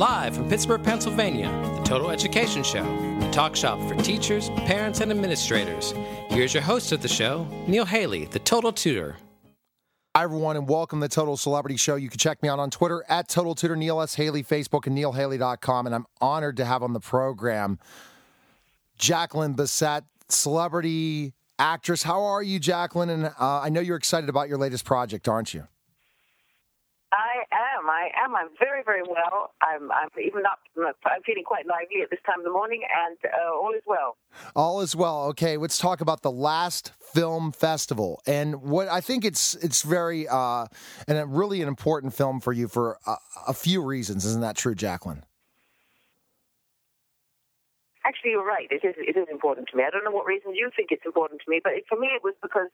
Live from Pittsburgh, Pennsylvania, the Total Education Show, the talk shop for teachers, parents, and administrators. Here's your host of the show, Neil Haley, the Total Tutor. Hi, everyone, and welcome to the Total Celebrity Show. You can check me out on Twitter at Total Tutor, Neil S. Haley, Facebook, and neilhaley.com. And I'm honored to have on the program Jacqueline Bisset, celebrity actress. How are you, Jacqueline? And uh, I know you're excited about your latest project, aren't you? I am. I am. I'm very, very well. I'm. I'm even up. I'm feeling quite lively at this time of the morning, and uh, all is well. All is well. Okay, let's talk about the last film festival and what I think it's it's very uh, and a really an important film for you for a, a few reasons. Isn't that true, Jacqueline? Actually, you're right. It is. It is important to me. I don't know what reason you think it's important to me, but it, for me, it was because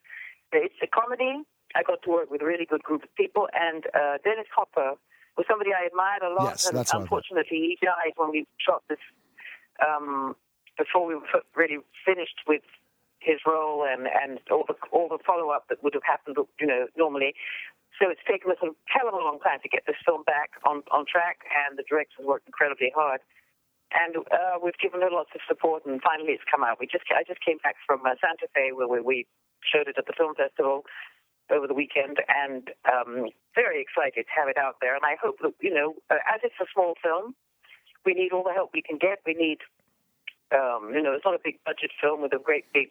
it's a comedy. I got to work with a really good group of people, and uh, Dennis Hopper was somebody I admired a lot. Yes, and that's unfortunately, he died when we shot this. Um, before we were really finished with his role and and all the all the follow up that would have happened, you know, normally. So it's taken us a hell of a long time to get this film back on on track, and the directors worked incredibly hard. And uh, we've given it lots of support, and finally it's come out. We just I just came back from uh, Santa Fe where we, we showed it at the film festival over the weekend, and um, very excited to have it out there. And I hope that you know, uh, as it's a small film, we need all the help we can get. We need, um, you know, it's not a big budget film with a great big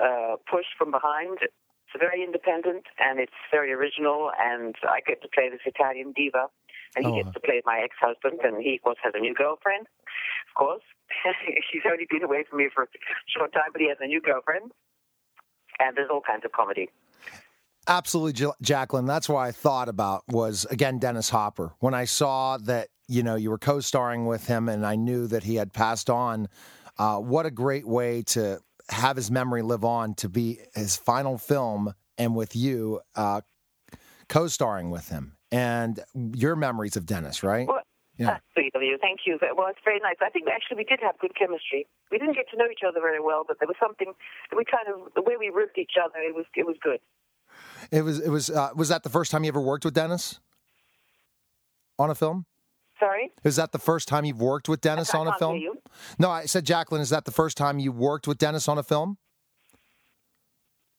uh, push from behind. It's very independent and it's very original. And I get to play this Italian diva, and he Oh. gets to play my ex-husband, and he of course has a new girlfriend. Of course, she's only been away from me for a short time, but he has a new girlfriend. And there's all kinds of comedy. Absolutely, Ja- Jacqueline. That's what I thought about was again Dennis Hopper. When I saw that you know you were co-starring with him, and I knew that he had passed on. Uh, what a great way to have his memory live on to be his final film, and with you uh, co-starring with him, and your memories of Dennis, right? Well, Yeah. that's sweet of you. Thank you. Well, it's very nice. I think actually we did have good chemistry. We didn't get to know each other very well, but there was something we kind of the way we ripped each other. It was it was good. It was. It was. Uh, was that the first time you ever worked with Dennis on a film? Sorry, Is that the first time you've worked with Dennis on a film? No, I said Jacqueline. Is that the first time you worked with Dennis on a film?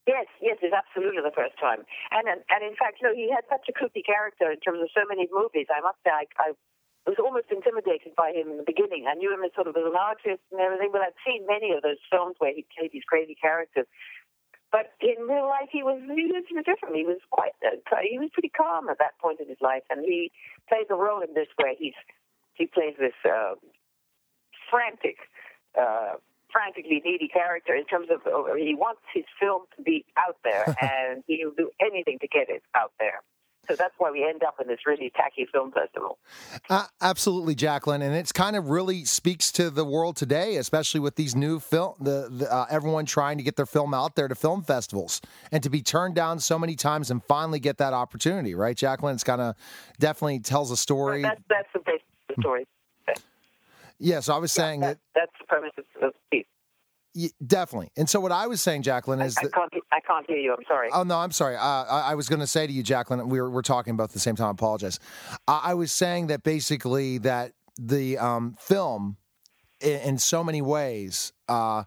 Yes, yes, it's absolutely the first time. And and, and in fact, you know, he had such a kooky character in terms of so many movies. I must say, I, I was almost intimidated by him in the beginning. I knew him as sort of as an artist and everything, but I'd seen many of those films where he played these crazy characters. But in real life, he was he was different. He was quite uh, he was pretty calm at that point in his life, and he plays a role in this where he's he plays this uh, frantic. Uh, frantically needy character in terms of uh, he wants his film to be out there and he'll do anything to get it out there. So that's why we end up in this really tacky film festival. Uh, absolutely, Jacqueline, and it's kind of really speaks to the world today, especially with these new film, the, the uh, everyone trying to get their film out there to film festivals, and to be turned down so many times and finally get that opportunity, right, Jacqueline? It's kind of definitely tells a story. That's that's the basic of the story. Yeah, so I was saying That, that that's the premise of of the piece. Definitely, and so what I was saying, Jacqueline, is I that. can't I can't hear you. I'm sorry. Oh no, I'm sorry. Uh, I, I was going to say to you, Jacqueline. We were we're talking about at the same time. I apologize. I, I was saying that basically that the um, film, in, in so many ways, uh,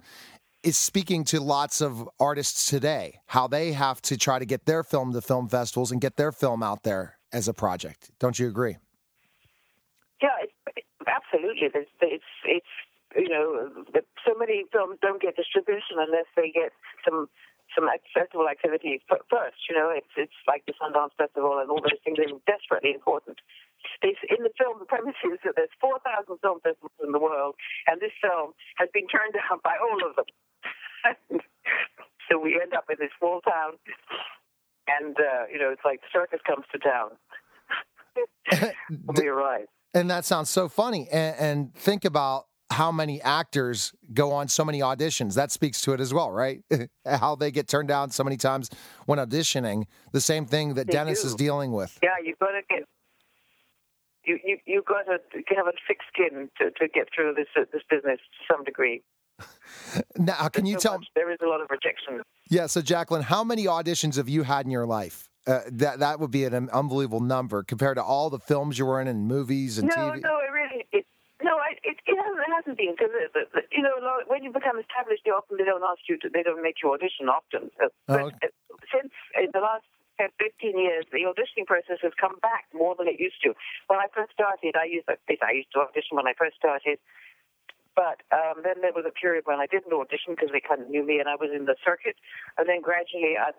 is speaking to lots of artists today. How they have to try to get their film to film festivals and get their film out there as a project. Don't you agree? Yeah, it's, absolutely. There's, it's it's you know so many films don't get distribution unless they get some some festival activity f- first. You know, it's it's like the Sundance Festival and all those things are desperately important. In the film, the premise is that there's 4,000 film festivals in the world, and this film has been turned down by all of them. So we end up in this small town, and uh, you know, it's like the circus comes to town we arrive. And that sounds so funny. And, and think about how many actors go on so many auditions. That speaks to it as well, right? how they get turned down so many times when auditioning. The same thing that They Dennis do. is dealing with. Yeah, you've got to get. You you you got to have a thick skin to, to get through this uh, this business to some degree. Now, can There's you so tell? much- there is a lot of rejection. Yeah. So, Jacqueline, how many auditions have you had in your life? Uh, that that would be an unbelievable number compared to all the films you were in and movies and No, TV. no, it really it, no, I, it, it hasn't it hasn't been because you know when you become established, they often they don't ask you to they don't make you audition often. Uh, but Oh, okay. uh, since in the last 10, 15 years, the auditioning process has come back more than it used to. When I first started, I used I used to audition when I first started. But um, then there was a period when I didn't audition because they kind of knew me and I was in the circuit. And then gradually, I,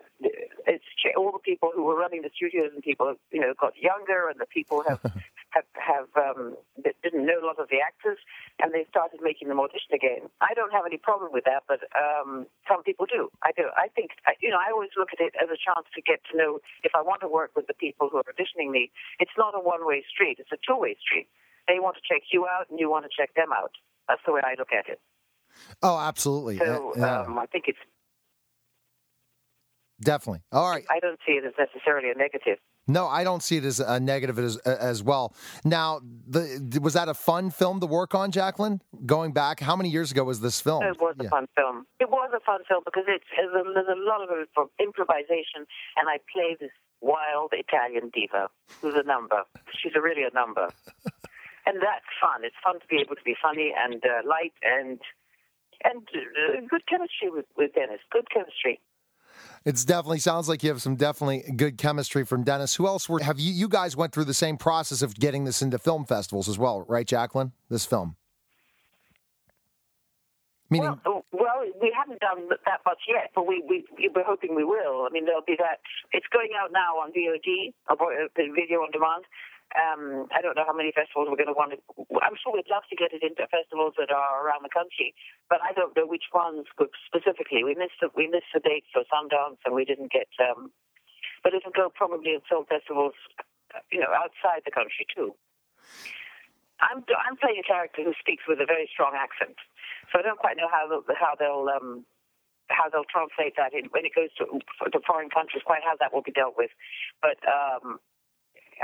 it's all the people who were running the studios and people, you know, got younger, and the people have have have um, didn't know a lot of the actors, and they started making them audition again. I don't have any problem with that, but um, some people do. I do. I think I- you know. I always look at it as a chance to get to know if I want to work with the people who are auditioning me. It's not a one-way street. It's a two-way street. They want to check you out, and you want to check them out. That's the way I look at it. Oh, absolutely. So yeah, um, I think it's. definitely. All right. I don't see it as necessarily a negative. No, I don't see it as a negative as as well. Now, the, was that a fun film to work on, Jacqueline? Going back, how many years ago was this film? It was a Yeah. fun film. It was a fun film because it's there's a, lot of impro- improvisation, and I play this wild Italian diva who's a number. She's a really a number, and that's fun. It's fun to be able to be funny and uh, light and and uh, good chemistry with, with Dennis. Good chemistry. It's definitely sounds like you have some definitely good chemistry from Dennis. Who else were have you? You guys went through the same process of getting this into film festivals as well, right, Jacqueline? This film. Meaning, Well, well, we haven't done that much yet, but we, we we're hoping we will. I mean, there'll be that. It's going out now on VOD, uh, video on demand. Um, I don't know how many festivals we're going to want to. I'm sure we'd love to get it into festivals that are around the country, but I don't know which ones specifically. We missed the, we missed the date for Sundance, and we didn't get. Um, but it'll go probably in film festivals, you know, outside the country too. I'm I'm playing a character who speaks with a very strong accent, so I don't quite know how how they'll um, how they'll translate that in, when it goes to to foreign countries. Quite how that will be dealt with, but um,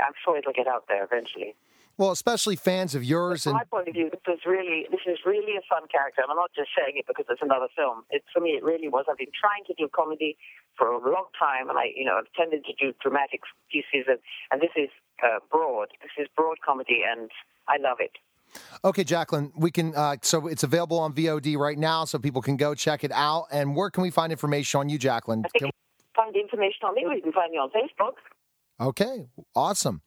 I'm sure it'll get out there eventually. well, especially fans of yours From and my point of view, this is really this is really a fun character, and I'm not just saying it because it's another film. It for me, it really was. I've been trying to do comedy for a long time, and I, you know, I've tended to do dramatic pieces, and, and this is uh, broad. This is broad comedy, and I love it. Okay, Jacqueline, we can. Uh, so it's available on VOD right now, so people can go check it out. And where can we find information on you, Jacqueline? I think Can- find the information on me, you can find me on Facebook. Okay, awesome.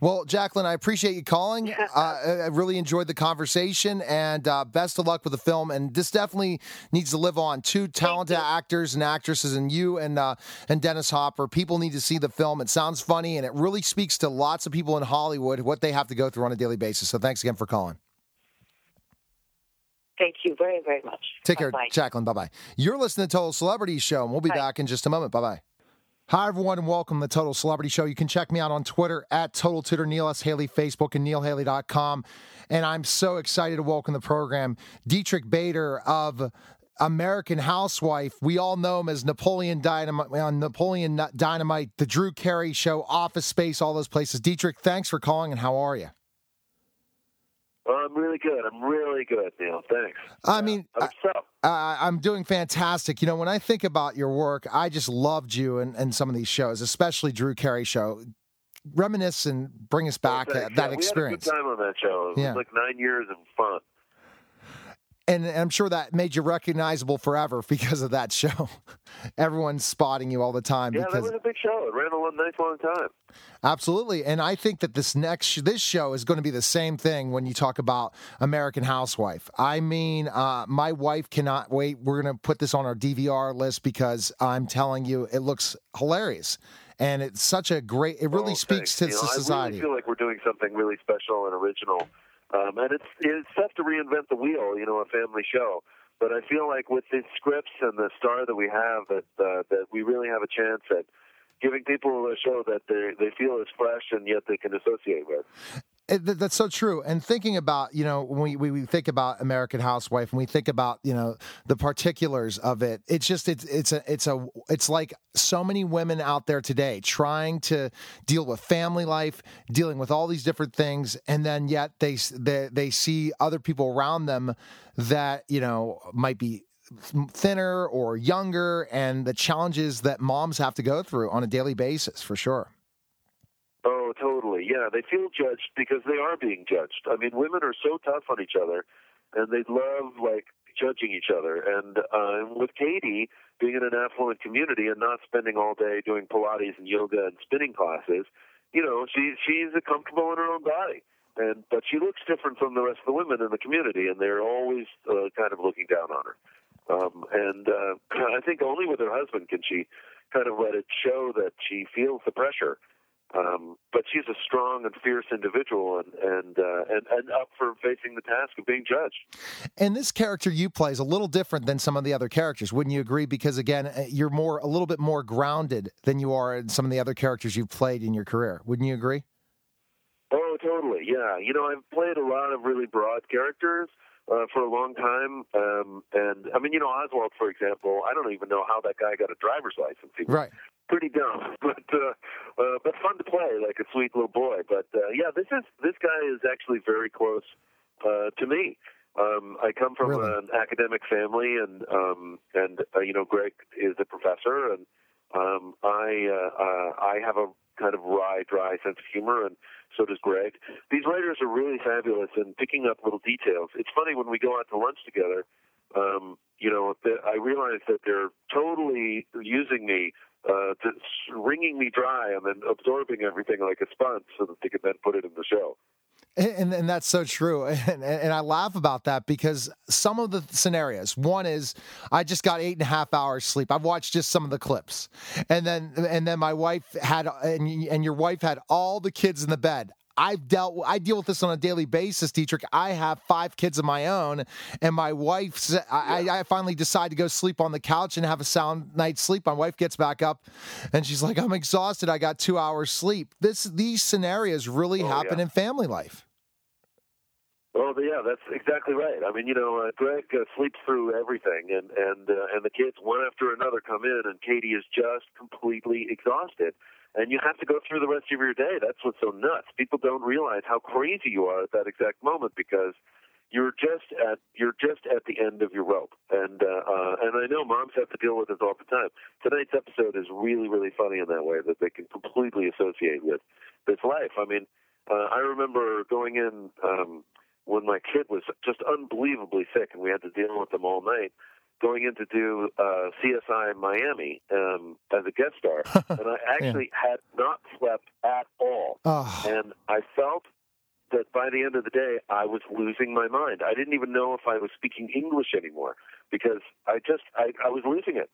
Well, Jacqueline, I appreciate you calling. Uh, I really enjoyed the conversation, and uh, best of luck with the film. And this definitely needs to live on. Two talented actors and actresses, and you and uh, and Dennis Hopper. People need to see the film. It sounds funny, and it really speaks to lots of people in Hollywood what they have to go through on a daily basis. So, thanks again for calling. Thank you very, very much. Take care, Bye-bye. Jacqueline. Bye bye. You're listening to Total Celebrity Show, and we'll be Bye. back in just a moment. Bye bye. Hi, everyone, and welcome to the Total Celebrity Show. You can check me out on Twitter at Total Tutor Neil S. Haley, Facebook, and neilhaley.com. And I'm so excited to welcome the program Diedrich Bader of American Housewife. We all know him as Napoleon Dynamite on Napoleon Dynamite, the Drew Carey Show, Office Space, all those places. Dietrich, thanks for calling, and how are you? Well, I'm really good. I'm really good, Neil. Thanks. I mean, How about yourself? Uh, I'm doing fantastic. You know, when I think about your work, I just loved you and, and some of these shows, especially Drew Carey show. Reminisce and bring us back Thanks. uh, Yeah, that we experience. had a good time on that show. It Yeah. was like nine years of fun. And I'm sure that made you recognizable forever because of that show. Everyone's spotting you all the time Yeah, that was a big show. It ran a long, nice long time. absolutely. And I think that this next sh- this show is going to be the same thing when you talk about American Housewife. I mean, uh, my wife cannot wait. We're going to put this on our DVR list because I'm telling you, it looks hilarious. And it's such a great. It really Oh, speaks to You know, society. I really feel like we're doing something really special and original. Um, and it's it's tough to reinvent the wheel, you know, a family show. But I feel like with the scripts and the star that we have, that uh, that we really have a chance at giving people a show that they they feel is fresh and yet they can associate with. Eh, it, th- that's so true. And thinking about, you know, when we, we, we think about American Housewife and we think about, you know, the particulars of it, it's just it's it's a it's a it's like so many women out there today trying to deal with family life, dealing with all these different things, and then yet they they they see other people around them that you know might be thinner or younger, and the challenges that moms have to go through on a daily basis, for sure. Oh, totally. Yeah, they feel judged because they are being judged. I mean, women are so tough on each other, and they love like judging each other. And uh, with Katie being in an affluent community and not spending all day doing Pilates and yoga and spinning classes, you know, she she's comfortable in her own body. And but she looks different from the rest of the women in the community, and they're always uh, kind of looking down on her. Um, and uh, I think only with her husband can she kind of let it show that she feels the pressure um, but she's a strong and fierce individual, and and, uh, and and up for facing the task of being judged. And this character you play is a little different than some of the other characters, wouldn't you agree? Because again, uh, you're more a little bit more grounded than you are in some of the other characters you've played in your career. Wouldn't you agree? Oh, totally. Yeah. You know, I've played a lot of really broad characters. Uh, for a long time, um, and I mean, you know, Oswald, for example, I don't even know how that guy got a driver's license. He right pretty dumb, but uh, uh, but fun to play, like a sweet little boy. But uh, yeah, this is this guy is actually very close uh, to me. Um, I come from Really? an academic family, and um, and uh, you know, Greg is a professor, and um, I uh, uh, I have a kind of wry, dry sense of humor, and so does Greg. These writers are really fabulous in picking up little details. It's funny when we go out to lunch together. Um, you know, I realize that they're totally using me uh, to wringing me dry and then absorbing everything like a sponge so that they can then put it in the show. And, and that's so true. And, and I laugh about that because some of the scenarios, one is I just got eight and a half hours sleep. I've watched just some of the clips. And then, and then my wife had, and, and your wife had all the kids in the bed. I've dealt, I deal with this on a daily basis, Diedrich. I have five kids of my own, and my wife, sa- I, I finally decide to go sleep on the couch and have a sound night's sleep. My wife gets back up, and she's like, "I'm exhausted. I got two hours sleep." This, these scenarios really Oh, happen yeah. in family life. Well, yeah, that's exactly right. I mean, you know, uh, Greg uh, sleeps through everything, and and uh, and the kids one after another come in, and Katie is just completely exhausted. And you have to go through the rest of your day. That's what's so nuts. People don't realize how crazy you are at that exact moment because you're just at you're just at the end of your rope. And uh, uh, and I know moms have to deal with this all the time. Tonight's episode is really really funny in that way that they can completely associate with this life. I mean, uh, I remember going in um, when my kid was just unbelievably sick, and we had to deal with them all night. Going in to do uh, CSI in Miami um, as a guest star, and I actually had not slept at all Oh, and I felt that by the end of the day, I was losing my mind. I didn't even know if I was speaking English anymore because I just I, I was losing it.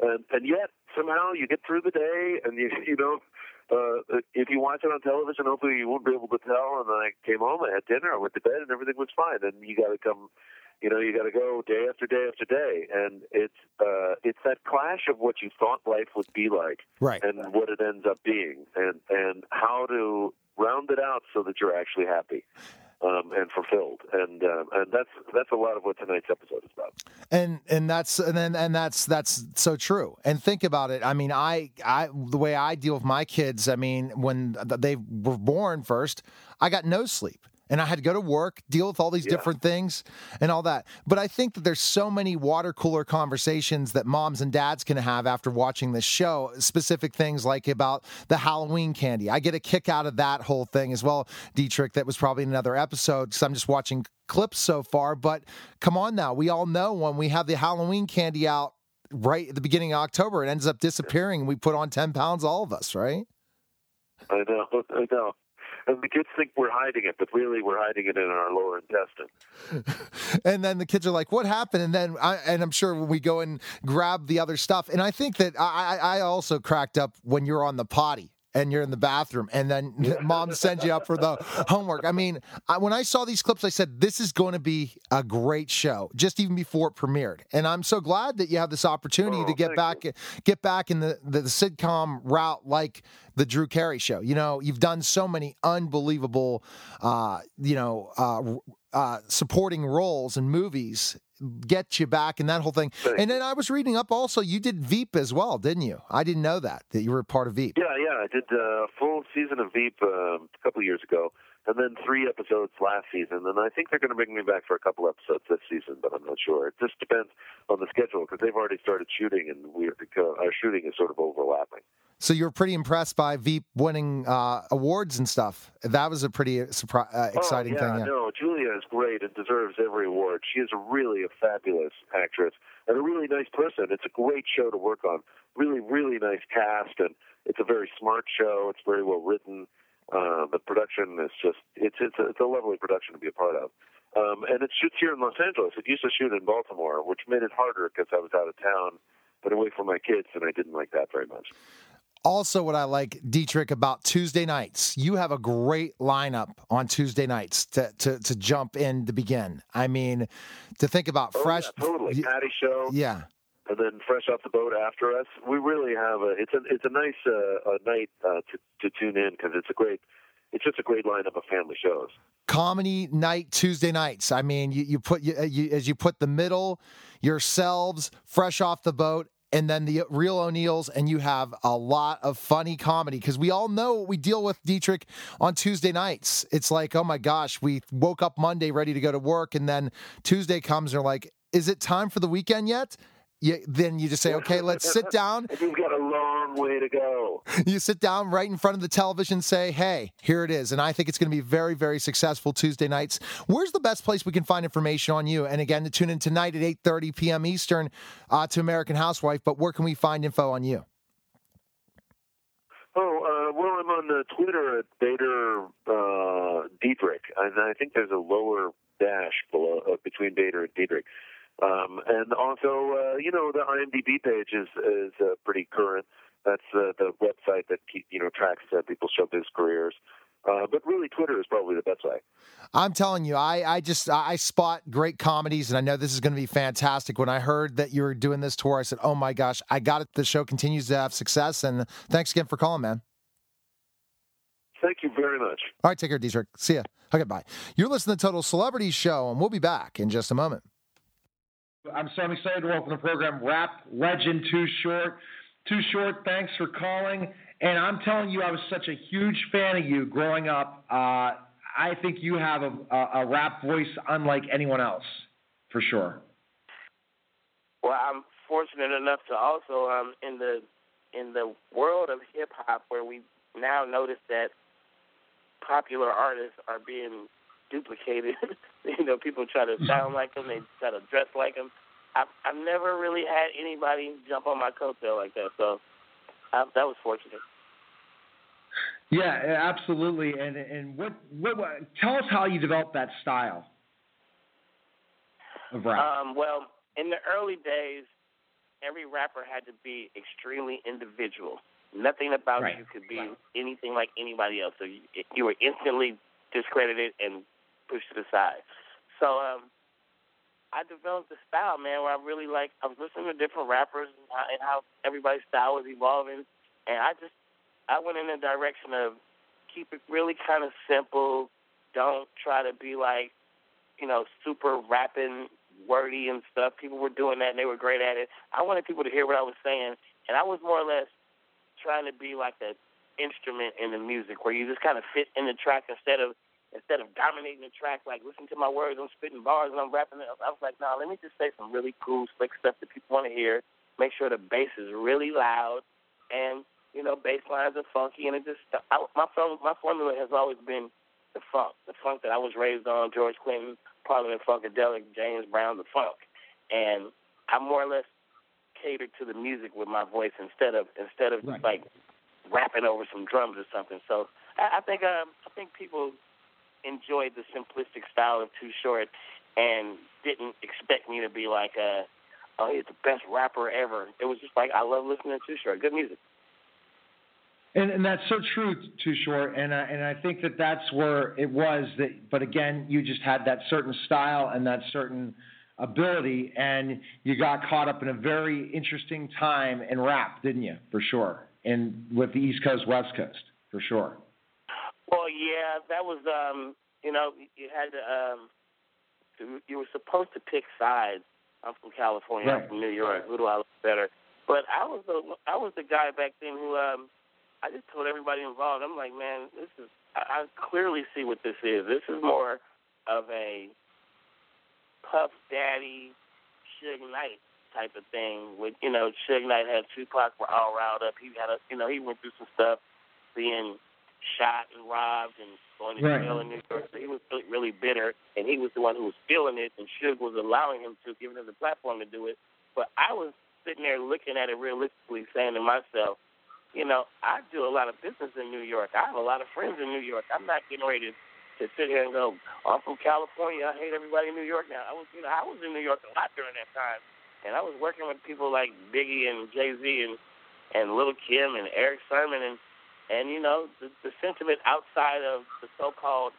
And and yet somehow you get through the day, and you you know. Uh, if you watch it on television, hopefully you won't be able to tell. And then I came home, I had dinner, I went to bed, and everything was fine. And you got to come, you know, you got to go day after day after day, and it's uh, it's that clash of what you thought life would be like, right. and what it ends up being, and and how to round it out so that you're actually happy um, and fulfilled, and um, and that's that's a lot of what tonight's episode is about. and and that's and then and that's that's so true. And think about it. I mean i i the way i deal with my kids i mean when they were born first i got no sleep and I had to go to work, deal with all these Yeah. different things and all that. But I think that there's so many water cooler conversations that moms and dads can have after watching this show, specific things like about the Halloween candy. I get a kick out of that whole thing as well, Diedrich. That was probably in another episode because I'm just watching clips so far. But come on now, we all know when we have the Halloween candy out right at the beginning of October, it ends up disappearing and we put on 10 pounds, all of us, right? I know, I know. And the kids think we're hiding it, but really we're hiding it in our lower intestine. and then the kids are like, "What happened?" And then, I, and I'm sure when we go and grab the other stuff, and I think that I, I I also cracked up when you're on the potty and you're in the bathroom, and then mom sends you up for the homework. I mean, I, when I saw these clips, I said this is going to be a great show, just even before it premiered. And I'm so glad that you have this opportunity Oh, to get back you. get back in the, the, the sitcom route like the Drew Carey show. You know, you've done so many unbelievable, uh, you know, uh, uh, supporting roles in movies. Get you back and that whole thing. Thank and then I was reading up also, you did Veep as well, didn't you? I didn't know that, that you were a part of Veep. Yeah, yeah. I did a full season of Veep um, a couple years ago, and then three episodes last season. And I think they're going to bring me back for a couple episodes this season, but I'm not sure. It just depends on the schedule because they've already started shooting, and we're our shooting is sort of overlapping. So you're pretty impressed by Veep winning uh, awards and stuff. That was a pretty surpri- uh, exciting oh, yeah, thing. Yeah. No, Julia is great and deserves every award. She is really a fabulous actress and a really nice person. It's a great show to work on. Really, really nice cast, and it's a very smart show. It's very well written. Uh, the production is just it's it's a, it's a lovely production to be a part of. Um, and it shoots here in Los Angeles. It used to shoot in Baltimore, which made it harder because I was out of town, but away from my kids, and I didn't like that very much. Also, what I like, Diedrich, about Tuesday nights, you have a great lineup on Tuesday nights to, to, to jump in to begin. I mean, to think about Oh, fresh. yeah, totally. Patty show. Yeah. And then fresh off the boat after us. We really have a it's a it's a nice uh, a night uh, to to tune in because it's a great it's just a great lineup of family shows. Comedy night Tuesday nights. I mean, you, you put you, you as you put the middle, yourselves fresh off the boat, and then the real O'Neals, and you have a lot of funny comedy because we all know we deal with Diedrich on Tuesday nights. It's like, oh my gosh, we woke up Monday ready to go to work, and then Tuesday comes, and they're like, is it time for the weekend yet? You, then you just say, okay, let's sit down. And you've got a long way to go. You sit down right in front of the television, say, hey, here it is. And I think it's going to be very, very successful Tuesday nights. Where's the best place we can find information on you? And again, to tune in tonight at 8.30 p.m. Eastern uh, to American Housewife. But where can we find info on you? Oh, uh, well, I'm on uh, Twitter at Bader uh, Diedrich, and I think there's a lower dash below uh, between Bader and Diedrich. Um, and also, uh, you know, the IMDb page is is uh, pretty current. That's uh, the website that keep, you know tracks uh, people's showbiz careers. Uh, but really, Twitter is probably the best way. I'm telling you, I, I just I spot great comedies, and I know this is going to be fantastic. When I heard that you were doing this tour, I said, "Oh my gosh, I got it!" The show continues to have success, and thanks again for calling, man. Thank you very much. All right, take care, Diedrich. See ya. Okay, bye. You're listening to Total Celebrity Show, and we'll be back in just a moment. I'm so I'm excited to welcome to the program rap legend Too Short. Too Short, thanks for calling. And I'm telling you, I was such a huge fan of you growing up. Uh, I think you have a, a, a rap voice unlike anyone else, for sure. Well, I'm fortunate enough to also um in the in the world of hip hop where we now notice that popular artists are being duplicated. you know, people try to sound like them, they try to dress like them. I've I've never really had anybody jump on my coattail like that, so I, that was fortunate. Yeah, absolutely. And and what, what what tell us how you developed that style of rap. Um, well, in the early days, every rapper had to be extremely individual. Nothing about Right. you could be anything like anybody else. So you, you were instantly discredited and pushed to the side. So um, I developed a style, man, where I really like. I was listening to different rappers and how, and how everybody's style was evolving, and I just I went in the direction of keep it really kind of simple. Don't try to be like you know, super rapping, wordy and stuff. People were doing that and they were great at it. I wanted people to hear what I was saying, and I was more or less trying to be like an instrument in the music, where you just kind of fit in the track instead of instead of dominating the track. Like, listen to my words, I'm spitting bars and I'm rapping it. I was like, nah, let me just say some really cool, slick stuff that people want to hear. Make sure the bass is really loud, and you know, bass lines are funky, and it just I, my form- my formula has always been the funk, the funk that I was raised on, George Clinton, Parliament Funkadelic, James Brown, the funk, and I more or less catered to the music with my voice instead of instead of Right. like rapping over some drums or something. So I, I think um, I think people enjoyed the simplistic style of Too Short and didn't expect me to be like uh oh he's the best rapper ever. It was just like I love listening to Too Short, good music. And, and that's so true, Too Short. And I, and I think that that's where it was that. But again, you just had that certain style and that certain ability, and you got caught up in a very interesting time in rap, didn't you? For sure. And with the East Coast, West Coast, for sure. Well, yeah, that was um, you know, you had to um, you were supposed to pick sides. I'm from California. Right. I'm from New York. Who do I like better? But I was the I was the guy back then who um I just told everybody involved. I'm like, man, this is I, I clearly see what this is. This is more of a Puff Daddy, Suge Knight type of thing. With you know, Suge Knight had Tupac were all riled up. He had a you know he went through some stuff, being shot and robbed and going to Right. jail in New York. So he was really, really bitter, and he was the one who was feeling it, and Suge was allowing him to, giving him the platform to do it. But I was sitting there looking at it realistically, saying to myself, you know, I do a lot of business in New York. I have a lot of friends in New York. I'm not getting ready to, to sit here and go, I'm from California. I hate everybody in New York now. I was, you know, I was in New York a lot during that time, and I was working with people like Biggie and Jay Z and and Little Kim and Erick Sermon and and you know the, the sentiment outside of the so-called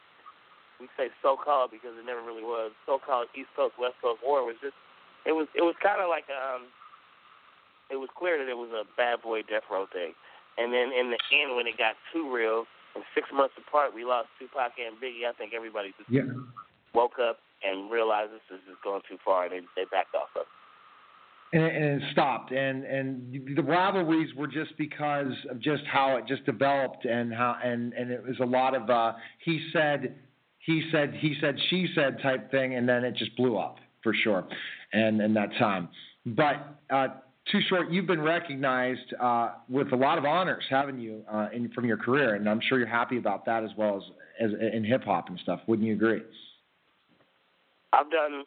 we say so-called because it never really was so-called East Coast West Coast war was just it was it was kind of like um it was clear that it was a bad boy death row thing and then in the end when it got too real and six months apart we lost Tupac and Biggie I think everybody just Yeah. woke up and realized this is just going too far and they, they backed off of it. And, and it stopped. And and the rivalries were just because of just how it just developed and how and and it was a lot of uh, he said, he said, he said, she said type thing, and then it just blew up for sure. And in that time, but. Uh, too short. You've been recognized uh, with a lot of honors, haven't you, uh, in, from your career? And I'm sure you're happy about that as well as, as in hip hop and stuff. Wouldn't you agree? I've done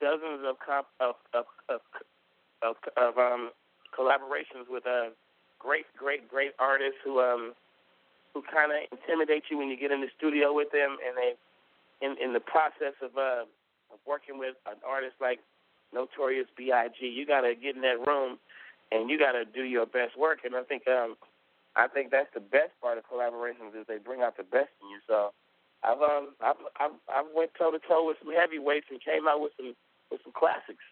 dozens of comp of of of, of, of um, collaborations with uh, great, great, great artists who um who kind of intimidate you when you get in the studio with them, and they in in the process of uh of working with an artist like Notorious B.I.G. You got to get in that room and you got to do your best work, and I think um I think that's the best part of collaborations is they bring out the best in you. So. I've um I've I've, I've went toe to toe with some heavyweights and came out with some with some classics.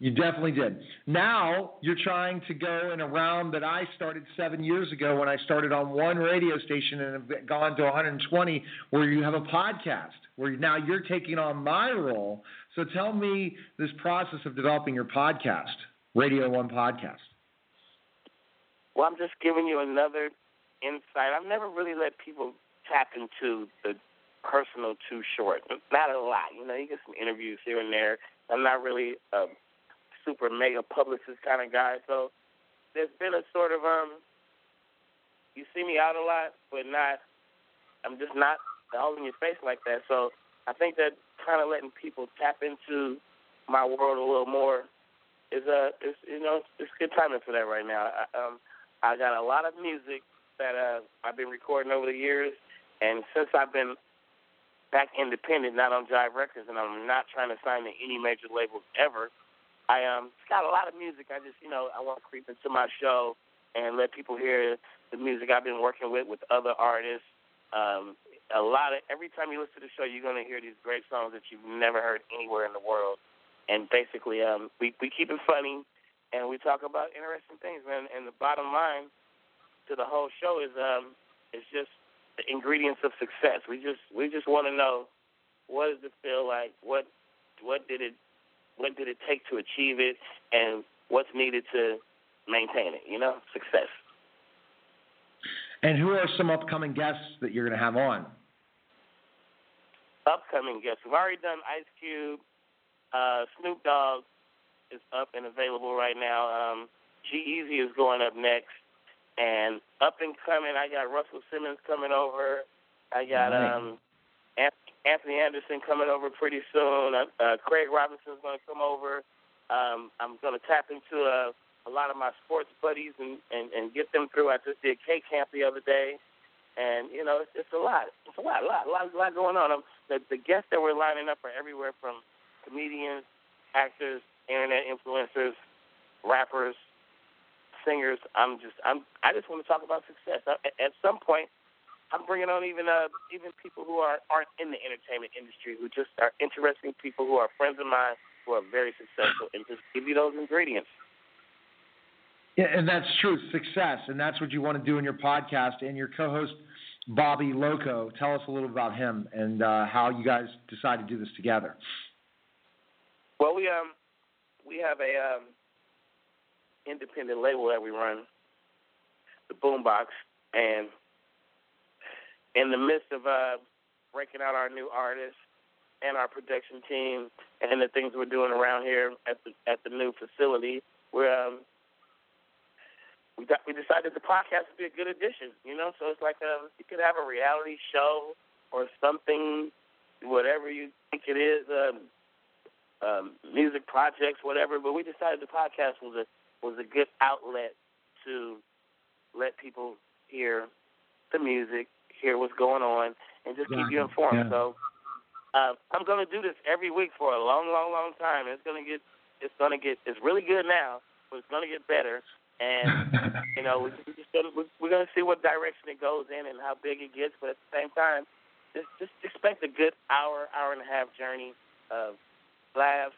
You definitely did. Now you're trying to go in a round that I started seven years ago when I started on one radio station and have gone to 120, where you have a podcast, where now you're taking on my role. So tell me this process of developing your podcast, Radio One Podcast. Well, I'm just giving you another insight. I've never really let people tap into the personal too short. Not a lot. You know, you get some interviews here and there. I'm not really a super mega publicist kind of guy, so there's been a sort of um. You see me out a lot, but not. I'm just not all in your face like that. So I think that kind of letting people tap into my world a little more is uh, is you know, it's good timing for that right now. I, um, I got a lot of music that uh I've been recording over the years. And since I've been back independent, not on Jive Records, and I'm not trying to sign to any major labels ever, I um got a lot of music. I just you know I want to creep into my show and let people hear the music I've been working with with other artists. Um, a lot of every time you listen to the show, you're gonna hear these great songs that you've never heard anywhere in the world. And basically, um, we we keep it funny, and we talk about interesting things, man. And the bottom line to the whole show is um, it's just the ingredients of success. We just we just want to know what does it feel like? What what did it what did it take to achieve it, and what's needed to maintain it? You know, success. And who are some upcoming guests that you're going to have on? Upcoming guests. We've already done Ice Cube. Uh, Snoop Dogg is up and available right now. Um, G-Eazy is going up next. And up and coming, I got Russell Simmons coming over. I got Nice. um, Anthony Anderson coming over pretty soon. Uh, uh, Craig Robinson's going to come over. Um, I'm going to tap into uh, a lot of my sports buddies and, and, and get them through. I just did K Camp the other day. And, you know, it's, it's a lot. It's a lot, a lot, a lot, a lot going on. Um, the, the guests that we're lining up are everywhere from comedians, actors, internet influencers, rappers, singers. I'm just I'm I just want to talk about success. I, at some point, I'm bringing on even uh even people who are aren't in the entertainment industry who just are interesting people who are friends of mine who are very successful and just give you those ingredients. Yeah, and that's true, success, and that's what you want to do in your podcast. And your co-host Bobby Loco, tell us a little about him and uh, how you guys decided to do this together. Well, we um we have a um, independent label that we run, the Boombox, and in the midst of uh, breaking out our new artists and our production team and the things we're doing around here at the at the new facility, we're um, we got, we decided the podcast would be a good addition. You know, so it's like um, you could have a reality show or something, whatever you think it is, um, um, music projects, whatever. But we decided the podcast was a was a good outlet to let people hear the music, hear what's going on, and just keep you informed. Yeah. So uh, I'm going to do this every week for a long, long, long time. It's going to get it's going to get it's really good now, but it's going to get better and you know we, we just gonna, we're going to see what direction it goes in and how big it gets. But at the same time, just just expect a good hour, hour and a half journey of laughs,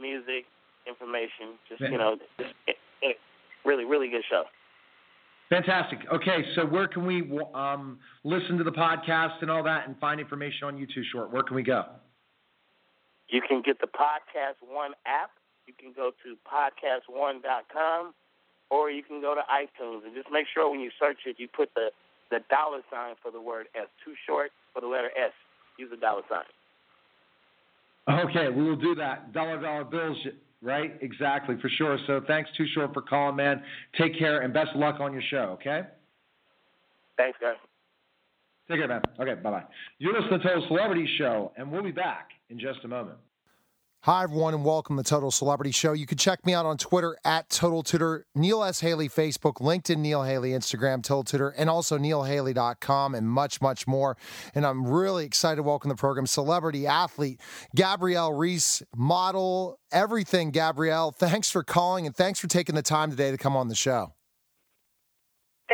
music, information. Just you know, just, it, it, really, really good show. Fantastic. Okay, so where can we um, listen to the podcast and all that and find information on you Too Short? Where can we go? You can get the Podcast One app. You can go to podcastone.com or you can go to iTunes and just make sure when you search it, you put the the dollar sign for the word S. Too short for the letter S. Use the dollar sign. Okay, we will do that. Dollar dollar bills, right? Exactly, for sure. So thanks, Too Short, for calling, man. Take care and best of luck on your show. Okay. Thanks, guys. Take care, man. Okay, bye bye. You're listening to Total Celebrity Show, and we'll be back in just a moment. Hi, everyone, and welcome to Total Celebrity Show. You can check me out on Twitter at Total Tutor, Neil S. Haley Facebook, LinkedIn Neil Haley Instagram, Total Tutor, and also neilhaley.com and much, much more. And I'm really excited to welcome the program celebrity athlete Gabrielle Reece, model, everything, Gabrielle. Thanks for calling and thanks for taking the time today to come on the show.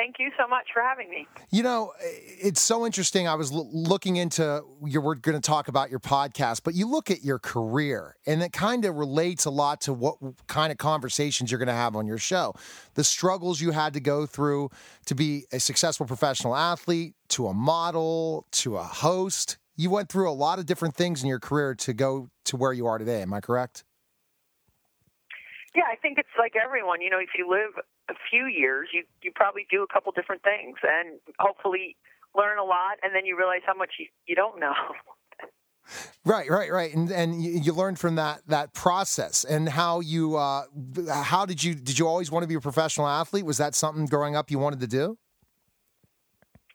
Thank you so much for having me. You know, it's so interesting. I was l- looking into your. We're going to talk about your podcast, but you look at your career, and it kind of relates a lot to what kind of conversations you're going to have on your show. The struggles you had to go through to be a successful professional athlete, to a model, to a host. You went through a lot of different things in your career to go to where you are today. Am I correct? Yeah, I think it's like everyone. You know, if you live a few years, you you probably do a couple different things, and hopefully learn a lot, and then you realize how much you, you don't know. Right, right, right, and and you, you learned from that that process and how you uh, how did you did you always want to be a professional athlete? Was that something growing up you wanted to do?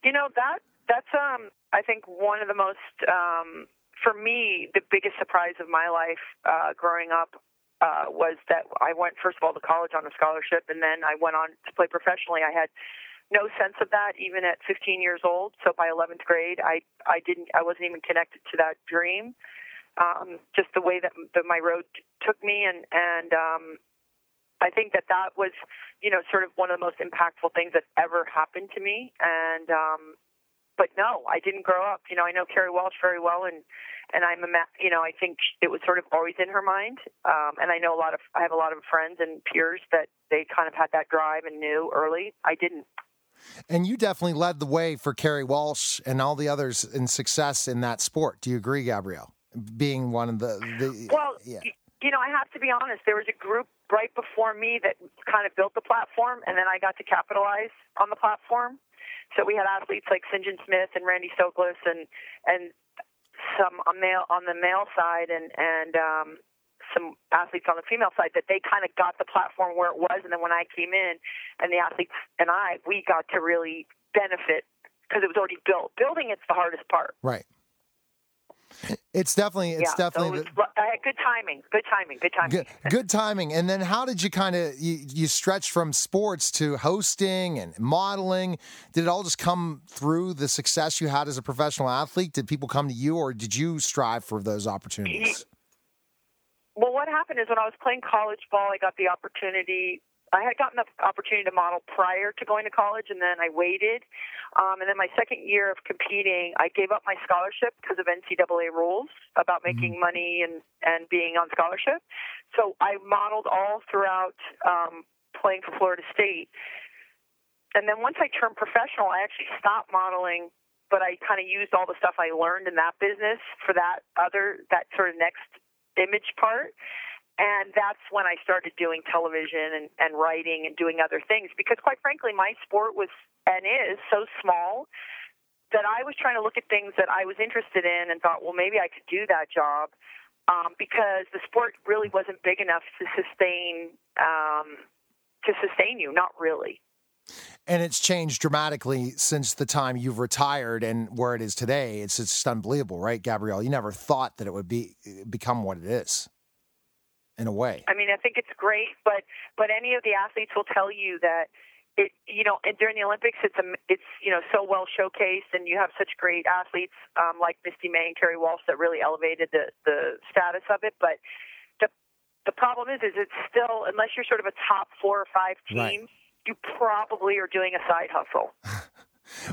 You know that that's um I think one of the most um for me the biggest surprise of my life uh, growing up uh, was that I went first of all to college on a scholarship, and then I went on to play professionally. I had no sense of that even at 15 years old. So by 11th grade, I I didn't I wasn't even connected to that dream. Um, just the way that, that my road took me, and and um, I think that that was you know sort of one of the most impactful things that ever happened to me. And um, but no, I didn't grow up. You know, I know Kerri Walsh very well, and and I'm a you know I think it was sort of always in her mind. Um, and I know a lot of I have a lot of friends and peers that they kind of had that drive and knew early. I didn't. And you definitely led the way for Kerri Walsh and all the others in success in that sport. Do you agree, Gabrielle? Being one of the, the well, yeah. you know, I have to be honest. There was a group right before me that kind of built the platform, and then I got to capitalize on the platform. So we had athletes like Sinjin Smith and Randy Stoklos, and and some on male on the male side, and and um, some athletes on the female side that they kind of got the platform where it was, and then when I came in, and the athletes and I, we got to really benefit because it was already built. Building it's the hardest part. Right. It's definitely it's yeah, definitely so it was, uh, good timing. Good timing. Good timing. Good, good timing. And then how did you kind of you, you stretch from sports to hosting and modeling? Did it all just come through the success you had as a professional athlete? Did people come to you, or did you strive for those opportunities? Well, what happened is when I was playing college ball, I got the opportunity I had gotten the opportunity to model prior to going to college, and then I waited. Um, and then my second year of competing, I gave up my scholarship because of NCAA rules about making mm-hmm. money and and being on scholarship. So I modeled all throughout um, playing for Florida State. And then once I turned professional, I actually stopped modeling, but I kind of used all the stuff I learned in that business for that other that sort of next image part. And that's when I started doing television and, and writing and doing other things because, quite frankly, my sport was and is so small that I was trying to look at things that I was interested in and thought, well, maybe I could do that job um, because the sport really wasn't big enough to sustain um, to sustain you. Not really. And it's changed dramatically since the time you've retired and where it is today. It's just unbelievable, right, Gabrielle? You never thought that it would be become what it is. In a way. I mean, I think it's great, but but any of the athletes will tell you that it you know and during the Olympics it's a, it's you know so well showcased and you have such great athletes um, like Misty May and Kerri Walsh that really elevated the the status of it. But the the problem is is it's still unless you're sort of a top four or five team. Right you probably are doing a side hustle.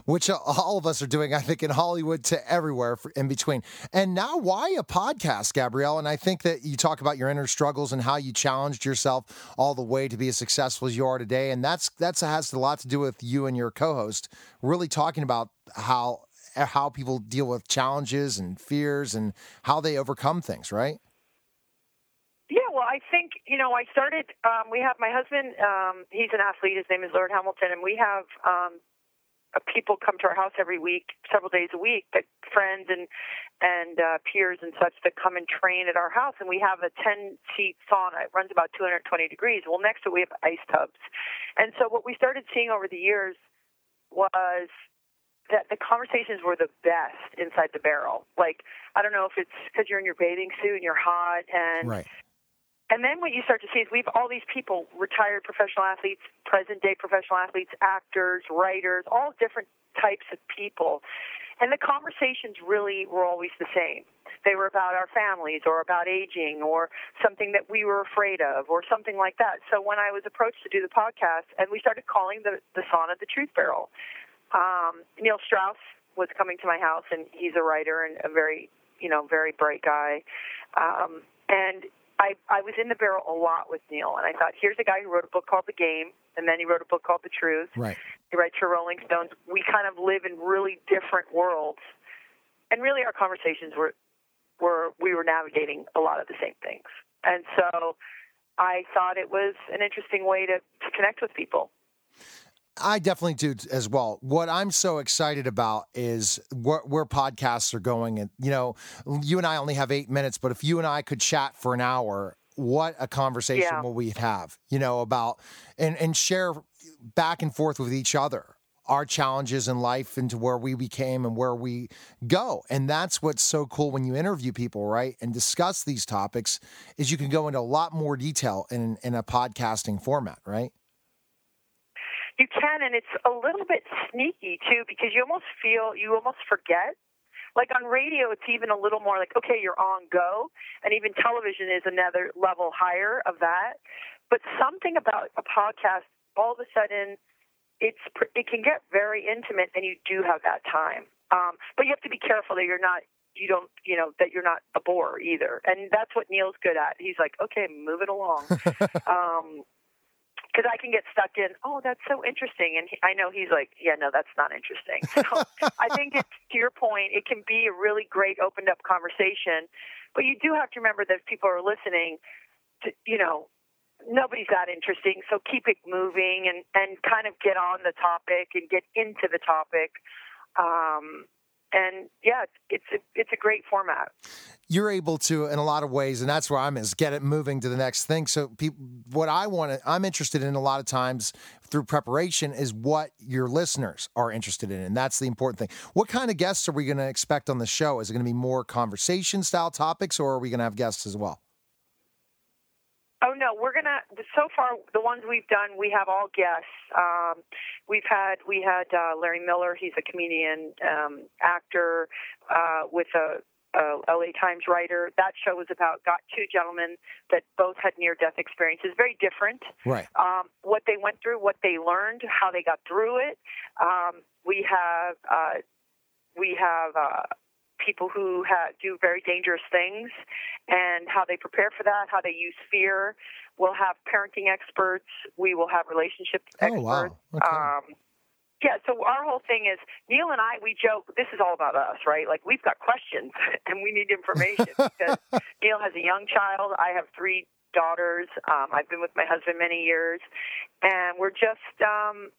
Which all of us are doing, I think, in Hollywood to everywhere in between. And now, why a podcast, Gabrielle? And I think that you talk about your inner struggles and how you challenged yourself all the way to be as successful as you are today. And that's that's has a lot to do with you and your co-host really talking about how how people deal with challenges and fears and how they overcome things, right? Yeah, well, I think you know I started. Um, we have my husband. Um, he's an athlete. His name is Laird Hamilton, and we have um, people come to our house every week, several days a week, but friends and and uh, peers and such that come and train at our house. And we have a 10 seat sauna. It runs about 220 degrees. Well, next to it we have ice tubs. And so what we started seeing over the years was that the conversations were the best inside the barrel. Like I don't know if it's because you're in your bathing suit and you're hot and. Right and then what you start to see is we have all these people, retired professional athletes, present day professional athletes, actors, writers, all different types of people. And the conversations really were always the same. They were about our families or about aging or something that we were afraid of or something like that. So when I was approached to do the podcast, and we started calling the, the sauna the Truth Barrel, um, Neil Strauss was coming to my house, and he's a writer and a very, you know, very bright guy. Um, and I, I was in the barrel a lot with Neil, and I thought, here's a guy who wrote a book called The Game, and then he wrote a book called The Truth. Right. He writes for Rolling Stones. We kind of live in really different worlds, and really our conversations were, were we were navigating a lot of the same things, and so I thought it was an interesting way to, to connect with people. I definitely do as well. What I'm so excited about is where, where, podcasts are going. And, you know, you and I only have eight minutes, but if you and I could chat for an hour, what a conversation yeah. will we have, you know, about and, and share back and forth with each other our challenges in life into where we became and where we go. And that's what's so cool when you interview people, right? And discuss these topics is you can go into a lot more detail in, in a podcasting format, right? You can, and it's a little bit sneaky too, because you almost feel you almost forget. Like on radio, it's even a little more like, okay, you're on go, and even television is another level higher of that. But something about a podcast, all of a sudden, it's it can get very intimate, and you do have that time. Um, but you have to be careful that you're not you don't you know that you're not a bore either and that's what neil's good at he's like okay move it along um because I can get stuck in, oh, that's so interesting. And he, I know he's like, yeah, no, that's not interesting. So I think it's, to your point, it can be a really great opened up conversation. But you do have to remember that if people are listening, to, you know, nobody's that interesting. So keep it moving and, and kind of get on the topic and get into the topic. Um, and yeah, it's a, it's a great format. You're able to, in a lot of ways, and that's where I'm is get it moving to the next thing. So, people, what I want to, I'm interested in a lot of times through preparation is what your listeners are interested in, and that's the important thing. What kind of guests are we going to expect on the show? Is it going to be more conversation style topics, or are we going to have guests as well? Oh no, we're gonna. So far, the ones we've done, we have all guests. Um, we've had we had uh, Larry Miller. He's a comedian, um, actor, uh, with a uh, LA Times writer. That show was about got two gentlemen that both had near death experiences, very different. Right. Um, what they went through, what they learned, how they got through it. Um, we have uh, we have uh, people who ha- do very dangerous things and how they prepare for that, how they use fear. We'll have parenting experts. We will have relationship experts. Oh, wow. Okay. Um, yeah, so our whole thing is Neil and I. We joke this is all about us, right? Like we've got questions and we need information because Neil has a young child. I have three daughters. Um, I've been with my husband many years, and we're just, um,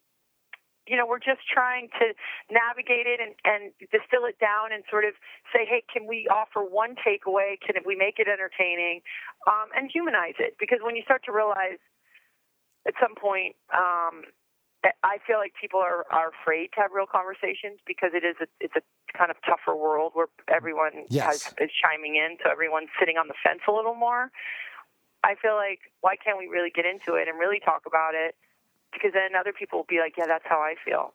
you know, we're just trying to navigate it and, and distill it down and sort of say, hey, can we offer one takeaway? Can we make it entertaining um, and humanize it? Because when you start to realize at some point. Um, I feel like people are, are afraid to have real conversations because it is a, it's a kind of tougher world where everyone Yes. has, is chiming in, so everyone's sitting on the fence a little more. I feel like why can't we really get into it and really talk about it? Because then other people will be like, yeah, that's how I feel.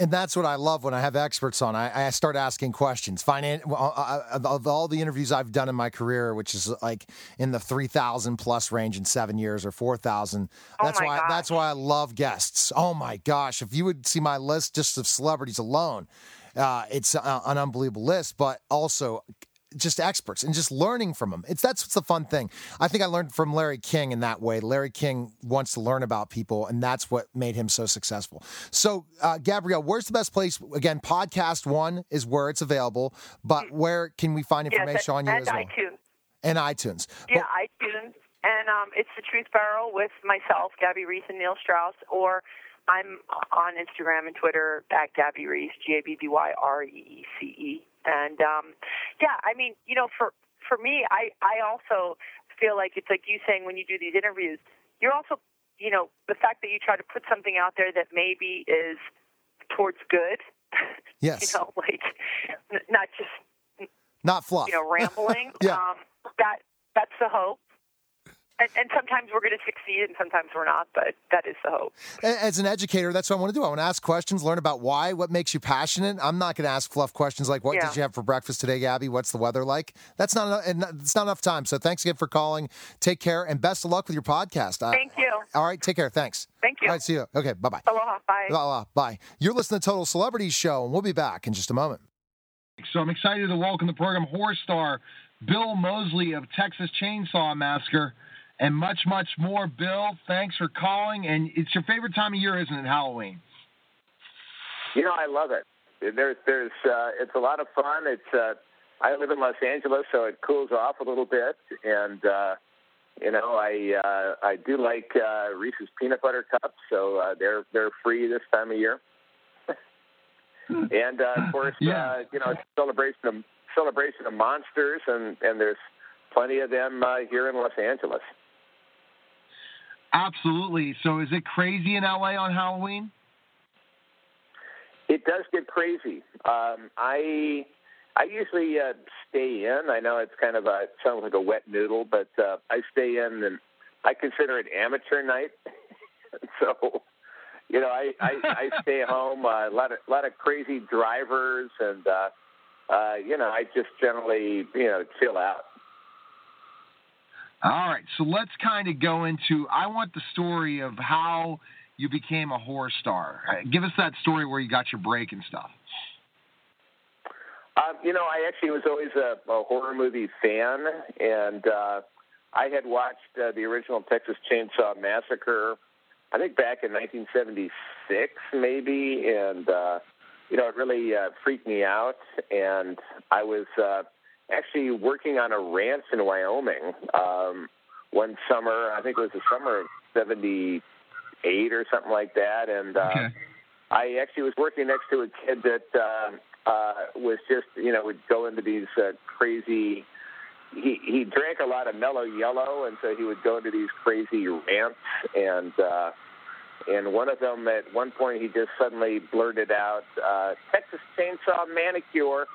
And that's what I love when I have experts on. I, I start asking questions. Finan- uh, uh, of all the interviews I've done in my career, which is like in the three thousand plus range in seven years or four thousand. Oh That's why. gosh. That's why I love guests. Oh my gosh! If you would see my list just of celebrities alone, uh, it's uh, an unbelievable list. But also just experts and just learning from them. It's that's what's the fun thing. I think I learned from Larry King in that way. Larry King wants to learn about people, and that's what made him so successful. So, uh, Gabrielle, where's the best place? Again, PodcastOne is where it's available, but where can we find Yes, information on you as well? iTunes. And iTunes. Yeah, iTunes. And um, it's the Truth Barrel with myself, Gabby Reece, and Neil Strauss. Or I'm on Instagram and Twitter at Gabby Reece, G A B B Y R E E C E. And um, yeah, I mean, you know, for for me, I I also feel like it's like you saying when you do these interviews, you're also, you know, the fact that you try to put something out there that maybe is towards good. Yes. you know, like n- not just Not fluff. you know, rambling. Yeah. um, that that's the hope. And, and sometimes we're going to succeed, and sometimes we're not. But that is the hope. As an educator, that's what I want to do. I want to ask questions, learn about why, what makes you passionate. I'm not going to ask fluff questions like, "What Yeah. did you have for breakfast today, Gabby? What's the weather like?" That's not enough, and it's not enough time. So thanks again for calling. Take care and best of luck with your podcast. Uh, Thank you. All right, take care. Thanks. Thank you. All right, see you. Okay, bye bye. Aloha. Bye. Aloha, bye. You're listening to Total Celebrity Show, and we'll be back in just a moment. So I'm excited to welcome the program horror star Bill Moseley of Texas Chainsaw Massacre and much, much more. Bill, thanks for calling. And it's your favorite time of year, isn't it, Halloween? You know, I love it. There's, there's, uh, it's a lot of fun. It's, uh, I live in Los Angeles, so it cools off a little bit, and uh, you know, I, uh, I do like uh, Reese's peanut butter cups, so uh, they're, they're free this time of year. and uh, of course, Yeah. uh, you know, it's a celebration of celebration of monsters, and and there's plenty of them uh, here in Los Angeles. Absolutely. So is it crazy in LA on Halloween? It does get crazy. Um, I I usually uh, stay in. I know it's kind of a it sounds like a wet noodle, but uh, I stay in, and I consider it amateur night. so, you know, I I, I stay home. Uh, a lot of lot of crazy drivers, and uh, uh, you know, I just generally you know chill out. All right. So let's kind of go into. I want the story of how you became a horror star. Uh, Give us that story where you got your break and stuff. Um, you know, I actually was always a, a horror movie fan, and uh, I had watched uh, the original Texas Chainsaw Massacre. I think back in 1976, maybe, and uh, you know, it really uh, freaked me out. And I was uh, actually working on a ranch in Wyoming um, one summer. I think it was the summer of '78 or something like that, and. Uh, Okay. I actually was working next to a kid that uh, uh, was just, you know, would go into these uh, crazy. He he drank a lot of mellow yellow, and so he would go into these crazy rants. And uh, and one of them, at one point, he just suddenly blurted out, uh, "Texas Chainsaw Manicure."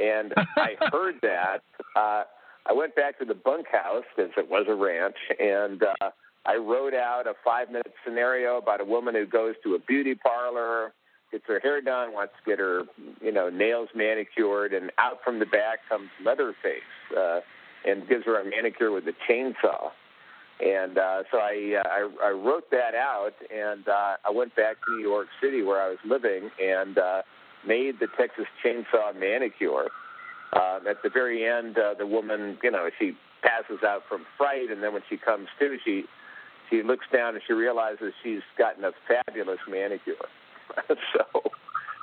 And I heard that. Uh, I went back to the bunkhouse because it was a ranch, and uh, I wrote out a five minute scenario about a woman who goes to a beauty parlor, gets her hair done, wants to get her, you know, nails manicured, and out from the back comes Leatherface uh, and gives her a manicure with a chainsaw. And uh, so I, uh, I I wrote that out, and uh, I went back to New York City where I was living, and uh, made the Texas Chainsaw manicure. Uh, at the very end, uh, the woman, you know, she passes out from fright, and then when she comes to, she she looks down and she realizes she's gotten a fabulous manicure. so,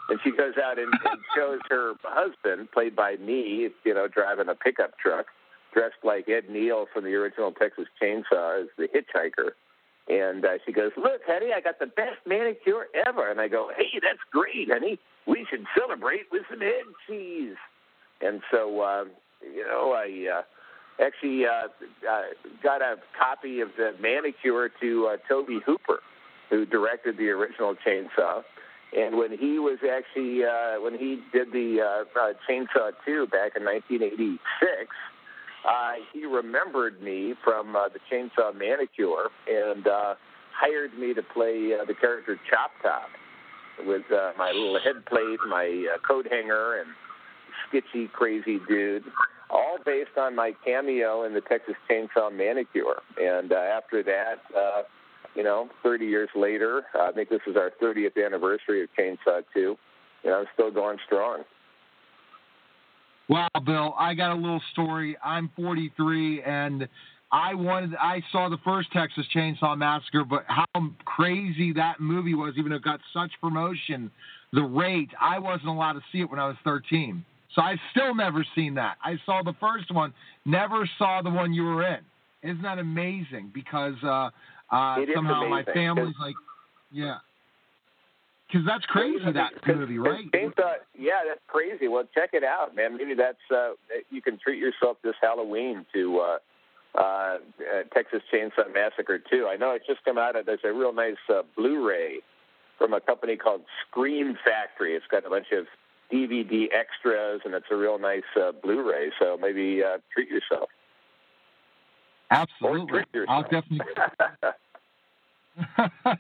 and she goes out and, and shows her husband, played by me, you know, driving a pickup truck, dressed like Ed Neal from the original Texas Chainsaw as the hitchhiker. And uh, she goes, "Look, honey, I got the best manicure ever." And I go, "Hey, that's great, honey. We should celebrate with some head cheese." And so, uh, you know, I uh, actually uh, uh, got a copy of the manicure to uh, Tobe Hooper, who directed the original Chainsaw. And when he was actually uh, when he did the uh, uh, Chainsaw 2 back in 1986, uh, he remembered me from uh, the Chainsaw Manicure and uh, hired me to play uh, the character Chop Top with uh, my little head plate, my uh, coat hanger, and sketchy, crazy dude. All based on my cameo in the Texas Chainsaw Manicure. And uh, after that, uh, you know, 30 years later, I think this is our 30th anniversary of Chainsaw 2. You know, I'm still going strong. Wow, Bill, I got a little story. I'm 43 and I wanted I saw the first Texas Chainsaw Massacre, but how crazy that movie was, even though it got such promotion, the rate, I wasn't allowed to see it when I was 13. So I've still never seen that. I saw the first one, never saw the one you were in. Isn't that amazing? Because uh, uh, somehow my family's like, yeah. Because that's crazy, that movie, right? Chainsaw, yeah, that's crazy. Well, check it out, man. Maybe that's uh, you can treat yourself this Halloween to uh, uh, uh, Texas Chainsaw Massacre 2. I know it's just come out. There's a real nice uh, Blu-ray from a company called Scream Factory. It's got a bunch of DVD extras, and it's a real nice uh, Blu-ray. So maybe uh, treat yourself. Absolutely, yourself. I'll definitely.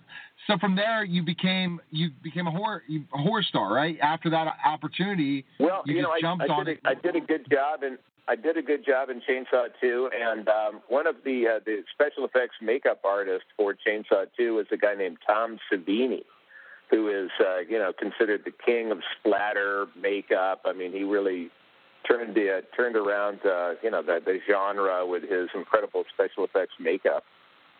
so from there, you became you became a horror you, a horror star, right? After that opportunity, Well, you, you, just know, I, jumped I on did it. a, I did a good job, and I did a good job in Chainsaw 2. And um, one of the uh, the special effects makeup artists for Chainsaw 2 is a guy named Tom Savini, who is uh, you know considered the king of splatter makeup. I mean, he really turned the uh, turned around uh, you know the, the genre with his incredible special effects makeup.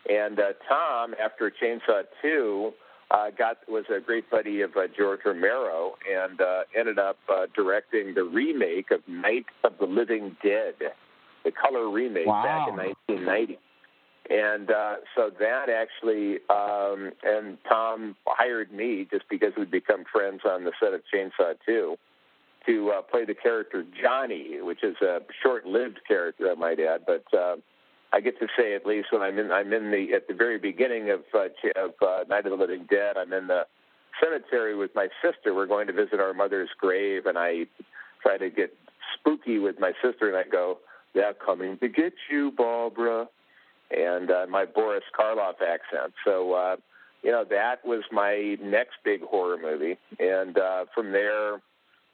And uh, Tom, after Chainsaw 2, uh, got was a great buddy of uh, George Romero and uh, ended up uh, directing the remake of Night of the Living Dead, the color remake back in 1990. And uh, so that actually, um, and Tom hired me just because we'd become friends on the set of Chainsaw 2 to uh, play the character Johnny, which is a short-lived character, I might add, but. Uh, I get to say at least when I'm in I'm in the at the very beginning of uh, of uh, Night of the Living Dead. I'm in the cemetery with my sister. We're going to visit our mother's grave, and I try to get spooky with my sister, and I go, "They're coming to get you, Barbara," and uh, my Boris Karloff accent. So. uh you know that was my next big horror movie, and uh, from there,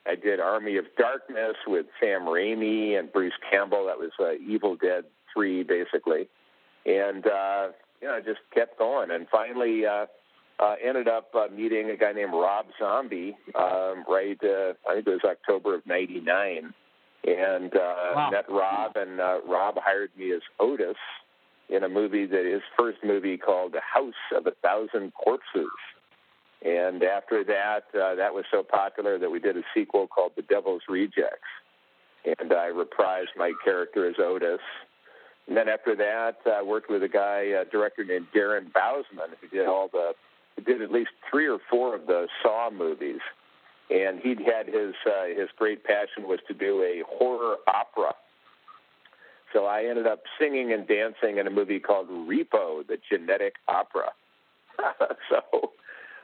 I did Army of Darkness with Sam Raimi and Bruce Campbell. That was uh, Evil Dead Three, basically, and uh, you know just kept going, and finally uh, uh, ended up uh, meeting a guy named Rob Zombie. Um, right, uh, I think it was October of '99, and uh, Wow. met Rob, and uh, Rob hired me as Otis in a movie that his first movie called The House of a Thousand Corpses. And after that, uh, that was so popular that we did a sequel called The Devil's Rejects. And I reprised my character as Otis. And then after that, I worked with a guy, a director named Darren Bousman, who did all the, did at least three or four of the Saw movies. And he'd had his uh, his great passion was to do a horror opera. So I ended up singing and dancing in a movie called Repo, the Genetic Opera. so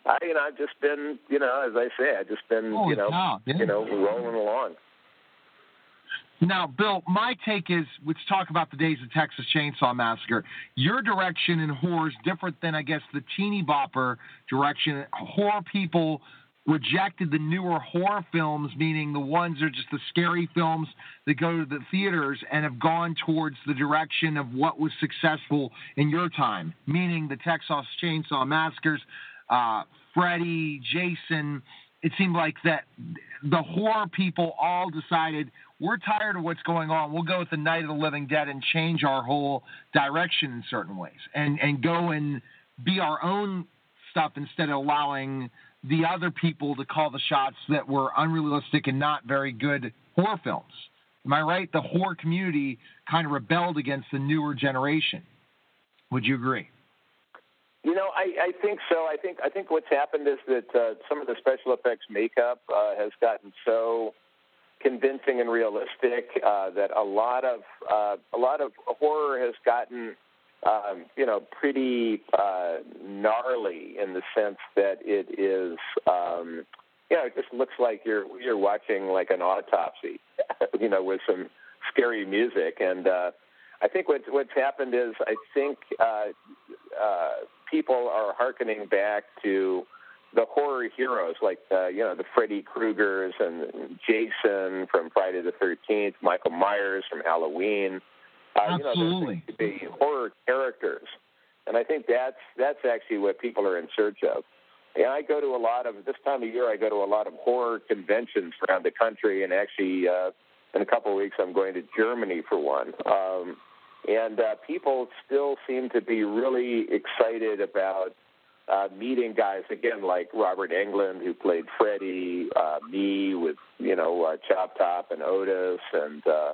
I, you know, I've just been, you know, as I say, I've just been, Holy you know, cow, you know, rolling along. Now, Bill, my take is let's talk about the days of Texas Chainsaw Massacre. Your direction in horror is different than, I guess, the teeny bopper direction. Horror people rejected the newer horror films, meaning the ones that are just the scary films that go to the theaters, and have gone towards the direction of what was successful in your time, meaning the Texas Chainsaw Massacres, uh, Freddy, Jason. It seemed like that the horror people all decided we're tired of what's going on. We'll go with the Night of the Living Dead and change our whole direction in certain ways, and and go and be our own stuff instead of allowing the other people to call the shots that were unrealistic and not very good horror films. Am I right? The horror community kind of rebelled against the newer generation. Would you agree? You know, I, I think so. I think I think what's happened is that uh, some of the special effects makeup uh, has gotten so convincing and realistic uh, that a lot of uh, a lot of horror has gotten um, you know pretty uh, gnarly in the sense that it is um, you know it just looks like you're you're watching like an autopsy you know with some scary music and uh, I think what what's happened is I think uh, uh, people are hearkening back to the horror heroes like uh, you know the Freddy Kruegers and Jason from Friday the Thirteenth, Michael Myers from Halloween. Uh, Absolutely, you know, the, horror characters, and I think that's that's actually what people are in search of. And I go to a lot of this time of year. I go to a lot of horror conventions around the country, and actually, uh, in a couple of weeks, I'm going to Germany for one. Um, and uh, people still seem to be really excited about uh, meeting guys again like Robert Englund, who played Freddy, uh, me with you know uh, Chop Top and Otis, and uh,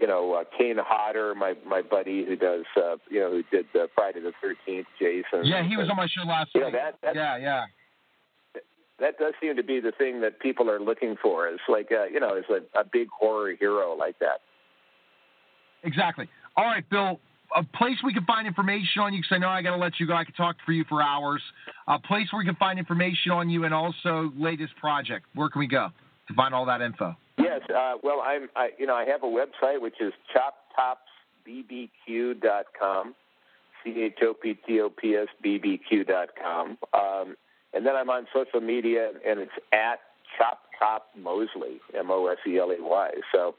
you know uh, Kane Hodder, my my buddy who does uh, you know who did uh, Friday the Thirteenth, Jason. Yeah, he was on my show last week. Yeah, that, that, yeah, yeah. That does seem to be the thing that people are looking for. Is like uh, you know, is a, a big horror hero like that. Exactly. All right, Bill. A place we can find information on you, because I know I got to let you go. I could talk for you for hours. A place where we can find information on you, and also latest project. Where can we go to find all that info? Yes. Uh, well, I'm. I, you know, I have a website which is choptopsbbq.com. C H O P T O P S B B Q dot com. Um, and then I'm on social media, and it's at Chop Top Moseley, M O S E L E Y. So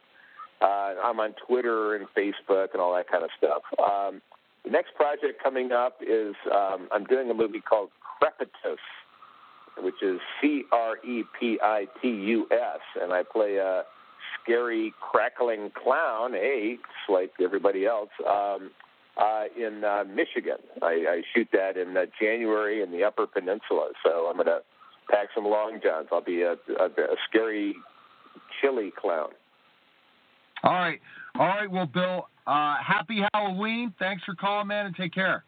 uh, I'm on Twitter and Facebook and all that kind of stuff. Um, the next project coming up is um, I'm doing a movie called Crepitus, which is C R E P I T U S, and I play a scary, crackling clown, hey, like everybody else, um, uh, in uh, Michigan. I, I shoot that in uh, January in the Upper Peninsula, so I'm going to pack some long johns. I'll be a, a, a scary, chilly clown. All right. All right. Well, Bill, uh, happy Halloween. Thanks for calling, man, and take care.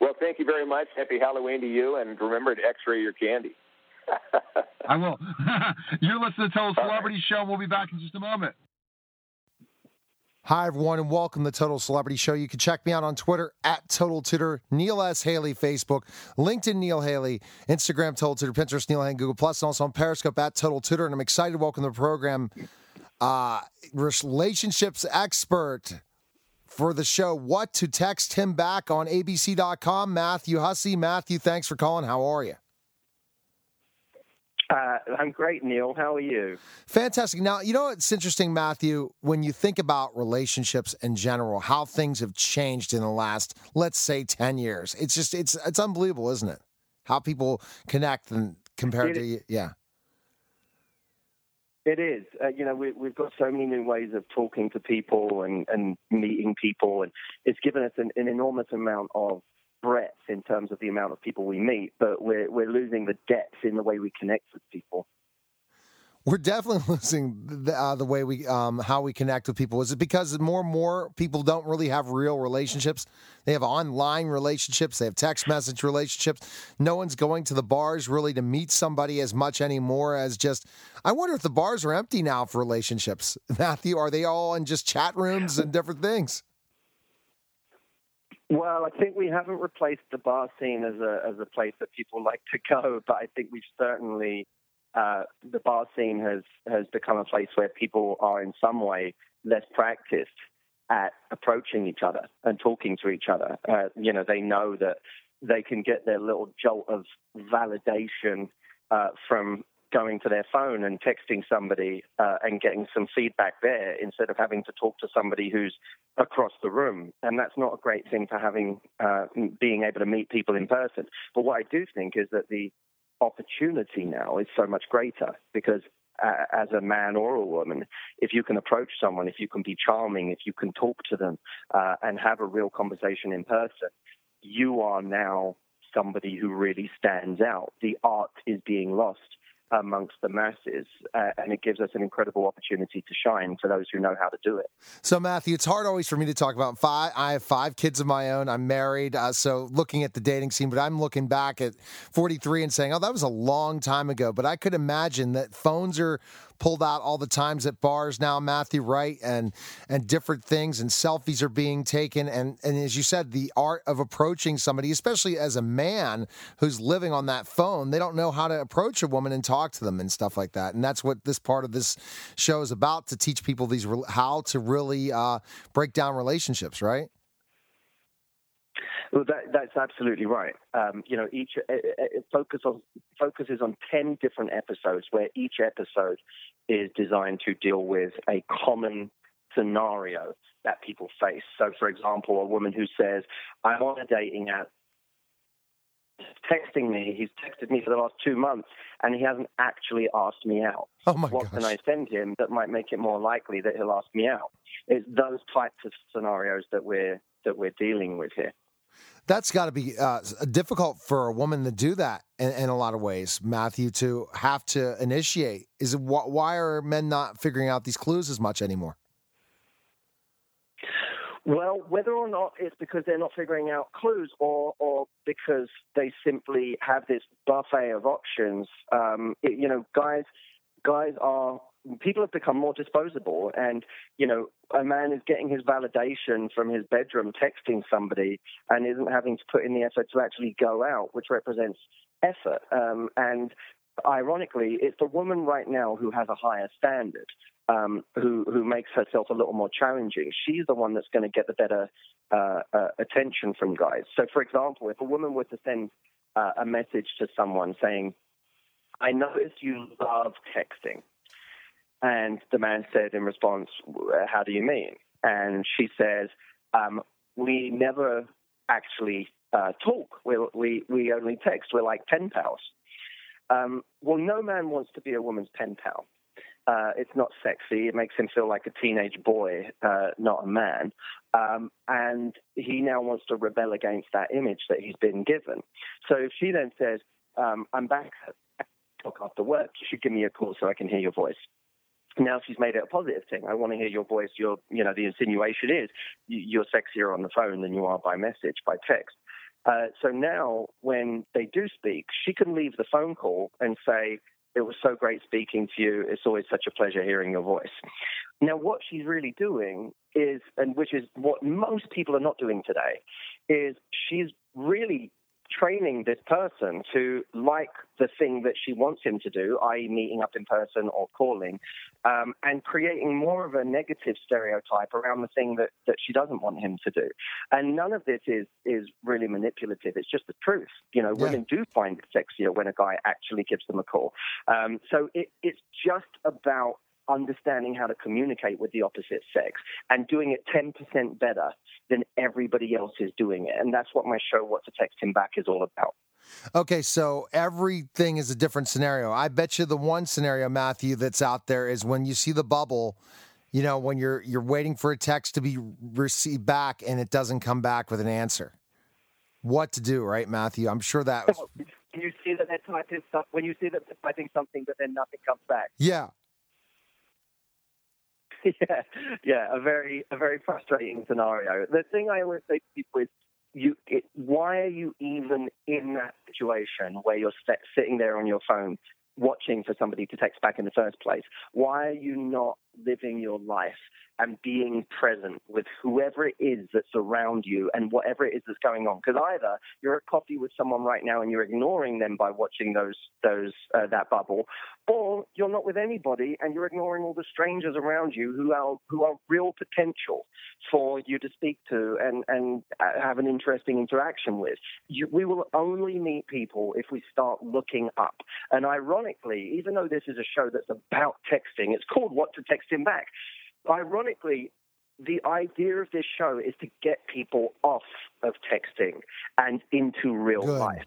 Well, thank you very much. Happy Halloween to you, and remember to x-ray your candy. I will. You're listening to Total Celebrity right. Show. We'll be back in just a moment. Hi, everyone, and welcome to Total Celebrity Show. You can check me out on Twitter at Total Tutor, Neil S. Haley, Facebook, LinkedIn, Neil Haley, Instagram, Total Tutor, Pinterest, Neil Haley, Google Plus, and also on Periscope at Total Tutor. And I'm excited to welcome to the program uh, relationships expert for the show. What to text him back on ABC.com. Matthew Hussey. Matthew, thanks for calling. How are you? Uh, I'm great, Neil. How are you? Fantastic. Now, you know it's interesting, Matthew, when you think about relationships in general, how things have changed in the last, let's say, ten years. It's just it's it's unbelievable, isn't it? How people connect and compared it, to yeah. It is. Uh, you know, we, we've got so many new ways of talking to people and, and meeting people, and it's given us an, an enormous amount of breadth in terms of the amount of people we meet, but we're, we're losing the depth in the way we connect with people we're definitely losing the, uh, the way we um, how we connect with people. Is it because more and more people don't really have real relationships? They have online relationships. They have text message relationships. No one's going to the bars really to meet somebody as much anymore as just. I wonder if the bars are empty now for relationships. Matthew, are they all in just chat rooms and different things? Well, I think we haven't replaced the bar scene as a as a place that people like to go, but I think we've certainly uh, the bar scene has has become a place where people are in some way less practiced at approaching each other and talking to each other. Uh, you know, they know that they can get their little jolt of validation uh, from going to their phone and texting somebody uh, and getting some feedback there instead of having to talk to somebody who's across the room. And that's not a great thing for having uh, being able to meet people in person. But what I do think is that the opportunity now is so much greater because uh, as a man or a woman, if you can approach someone, if you can be charming, if you can talk to them uh, and have a real conversation in person, you are now somebody who really stands out. The art is being lost amongst the masses, uh, and it gives us an incredible opportunity to shine for those who know how to do it. So, Matthew, it's hard always for me to talk about five. I have five kids of my own. I'm married, uh, so looking at the dating scene, but I'm looking back at 43 and saying, "Oh, that was a long time ago." But I could imagine that phones are pulled out all the times at bars now, Matthew, right? And and different things and selfies are being taken. And and as you said, the art of approaching somebody, especially as a man who's living on that phone, they don't know how to approach a woman and talk to them and stuff like that. And that's what this part of this show is about to teach people these how to really uh, break down relationships, right? Well, that, that's absolutely right. Um, you know, each uh, uh focus on focuses on ten different episodes, where each episode is designed to deal with a common scenario that people face. So, for example, a woman who says, "I'm on a dating app." Texting me, he's texted me for the last two months, and he hasn't actually asked me out. Oh my what gosh. can I send him that might make it more likely that he'll ask me out? It's those types of scenarios that we're that we're dealing with here. That's got to be uh, difficult for a woman to do that in, in, a lot of ways, Matthew, to have to initiate. Is it, why are men not figuring out these clues as much anymore? Well, whether or not it's because they're not figuring out clues or, or because they simply have this buffet of options, um, it, you know, guys, guys are people have become more disposable. And you know a man is getting his validation from his bedroom texting somebody and isn't having to put in the effort to actually go out which represents effort. Um, and ironically it's the woman right now who has a higher standard um, who who makes herself a little more challenging. She's the one that's going to get the better uh, uh, attention from guys. So for example if a woman were to send uh, a message to someone saying I noticed you love texting and the man said in response, How do you mean? And she says, um, We never actually uh, talk. we we, we only text. We're like pen pals. Um, well, no man wants to be a woman's pen pal. Uh, it's not sexy. It makes him feel like a teenage boy, uh, not a man. Um, and he now wants to rebel against that image that he's been given. So if she then says, um, I'm back talk after work, you should give me a call so I can hear your voice now she's made it a positive thing. I want to hear your voice. Your, you know, the insinuation is you're sexier on the phone than you are by message, by text. Uh, so now, when they do speak, she can leave the phone call and say, "It was so great speaking to you. It's always such a pleasure hearing your voice." Now, what she's really doing is, and which is what most people are not doing today, is she's really training this person to like the thing that she wants him to do, i.e., meeting up in person or calling, um, and creating more of a negative stereotype around the thing that, that she doesn't want him to do. And none of this is is really manipulative. It's just the truth. You know, yeah. women do find it sexier when a guy actually gives them a call. Um, so it, it's just about understanding how to communicate with the opposite sex and doing it 10% better than everybody else is doing it. And that's what my show, What to Text Him Back, is all about. Okay, so everything is a different scenario. I bet you the one scenario, Matthew, that's out there is when you see the bubble. You know, when you're you're waiting for a text to be received back and it doesn't come back with an answer. What to do, right, Matthew? I'm sure that. Was... When you see that they're typing stuff, when you see that they're typing something, but then nothing comes back. Yeah, yeah, yeah, a very a very frustrating scenario. The thing I always say to people is, you, it, why are you even in that situation where you're sitting there on your phone watching for somebody to text back in the first place? Why are you not living your life and being present with whoever it is that's around you and whatever it is that's going on. Because either you're at coffee with someone right now and you're ignoring them by watching those those uh, that bubble, or you're not with anybody and you're ignoring all the strangers around you who are who are real potential for you to speak to and and uh, have an interesting interaction with. You, we will only meet people if we start looking up. And ironically, even though this is a show that's about texting, it's called What to Text Him Back. Ironically, the idea of this show is to get people off of texting and into real Good. life.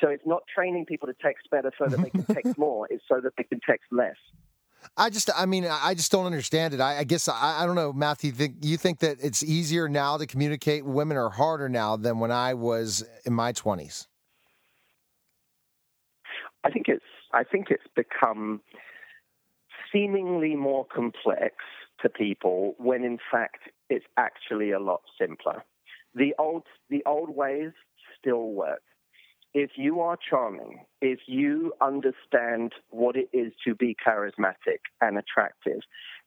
So it's not training people to text better so that they can text more, it's so that they can text less. I just, I mean, I just don't understand it. I, I guess I, I don't know, Matthew. Think you think that it's easier now to communicate with women, or harder now than when I was in my twenties? I think it's I think it's become seemingly more complex to people when in fact it's actually a lot simpler. The old the old ways still work. If you are charming, if you understand what it is to be charismatic and attractive,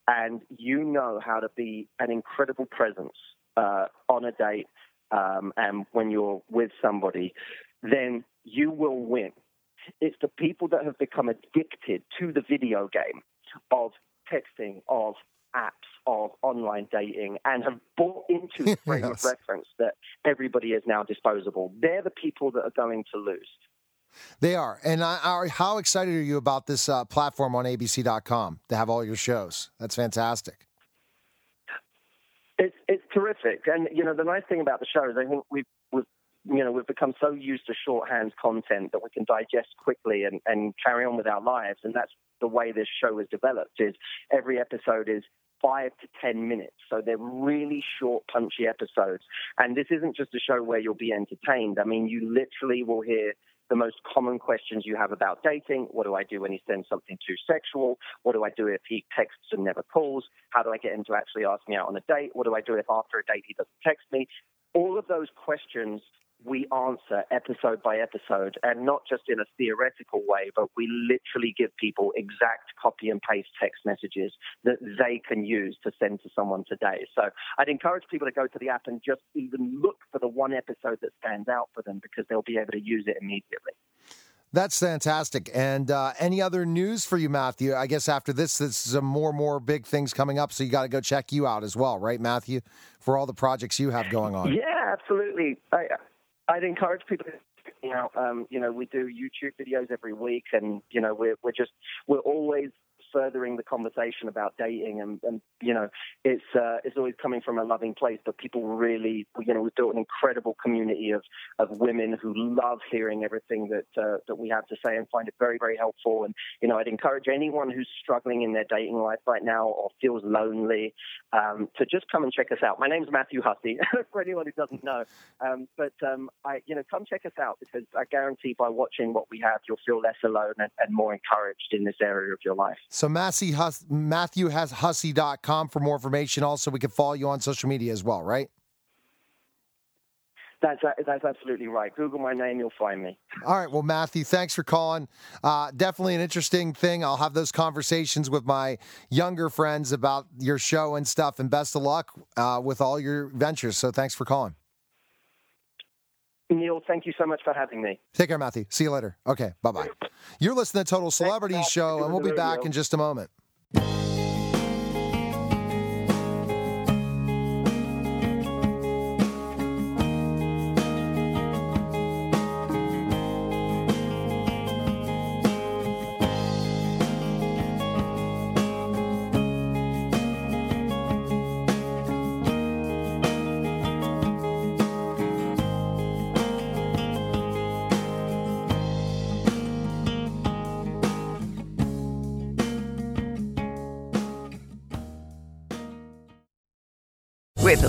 and you know how to be an incredible presence uh, on a date um, and when you're with somebody, then you will win. It's the people that have become addicted to the video game of texting, of apps, of online dating, and have bought into the frame Yes. of reference that everybody is now disposable. They're the people that are going to lose. They are. And I, I, how excited are you about this uh, platform on ABC.com to have all your shows? That's fantastic. It's it's terrific, and you know the nice thing about the show is I think we've we've you know we've become so used to shorthand content that we can digest quickly and and carry on with our lives, and that's the way this show is developed. Is every episode is five to ten minutes, so they're really short, punchy episodes, and this isn't just a show where you'll be entertained. I mean, you literally will hear the most common questions you have about dating. What do I do when he sends something too sexual? What do I do if he texts and never calls? How do I get him to actually ask me out on a date? What do I do if after a date he doesn't text me? All of those questions we answer episode by episode, and not just in a theoretical way, but we literally give people exact copy and paste text messages that they can use to send to someone today. So I'd encourage people to go to the app and just even look for the one episode that stands out for them because they'll be able to use it immediately. That's fantastic. And uh, any other news for you, Matthew? I guess after this, there's some more more big things coming up, so you got to go check you out as well, right, Matthew, for all the projects you have going on. Yeah, absolutely. I, I'd encourage people to you know, um, you know, we do YouTube videos every week, and you know, we're we're just we're always furthering the conversation about dating, and, and you know, it's uh, it's always coming from a loving place. But people really, you know, we've built an incredible community of of women who love hearing everything that uh, that we have to say and find it very very helpful. And you know, I'd encourage anyone who's struggling in their dating life right now or feels lonely um, to just come and check us out. My name's Matthew Hussey, for anyone who doesn't know. Um, but um, I, you know, come check us out because I guarantee by watching what we have, you'll feel less alone and, and more encouraged in this area of your life. So Matthew Hus- Matthew has hussey.com for more information. Also, we can follow you on social media as well, right? That's that's absolutely right. Google my name, you'll find me. All right. Well, Matthew, thanks for calling. Uh, definitely an interesting thing. I'll have those conversations with my younger friends about your show and stuff. And best of luck uh, with all your ventures. So thanks for calling. Neil, thank you so much for having me. Take care, Matthew. See you later. Okay. Bye bye. You're listening to Total Celebrity Show, and we'll be back in just a moment.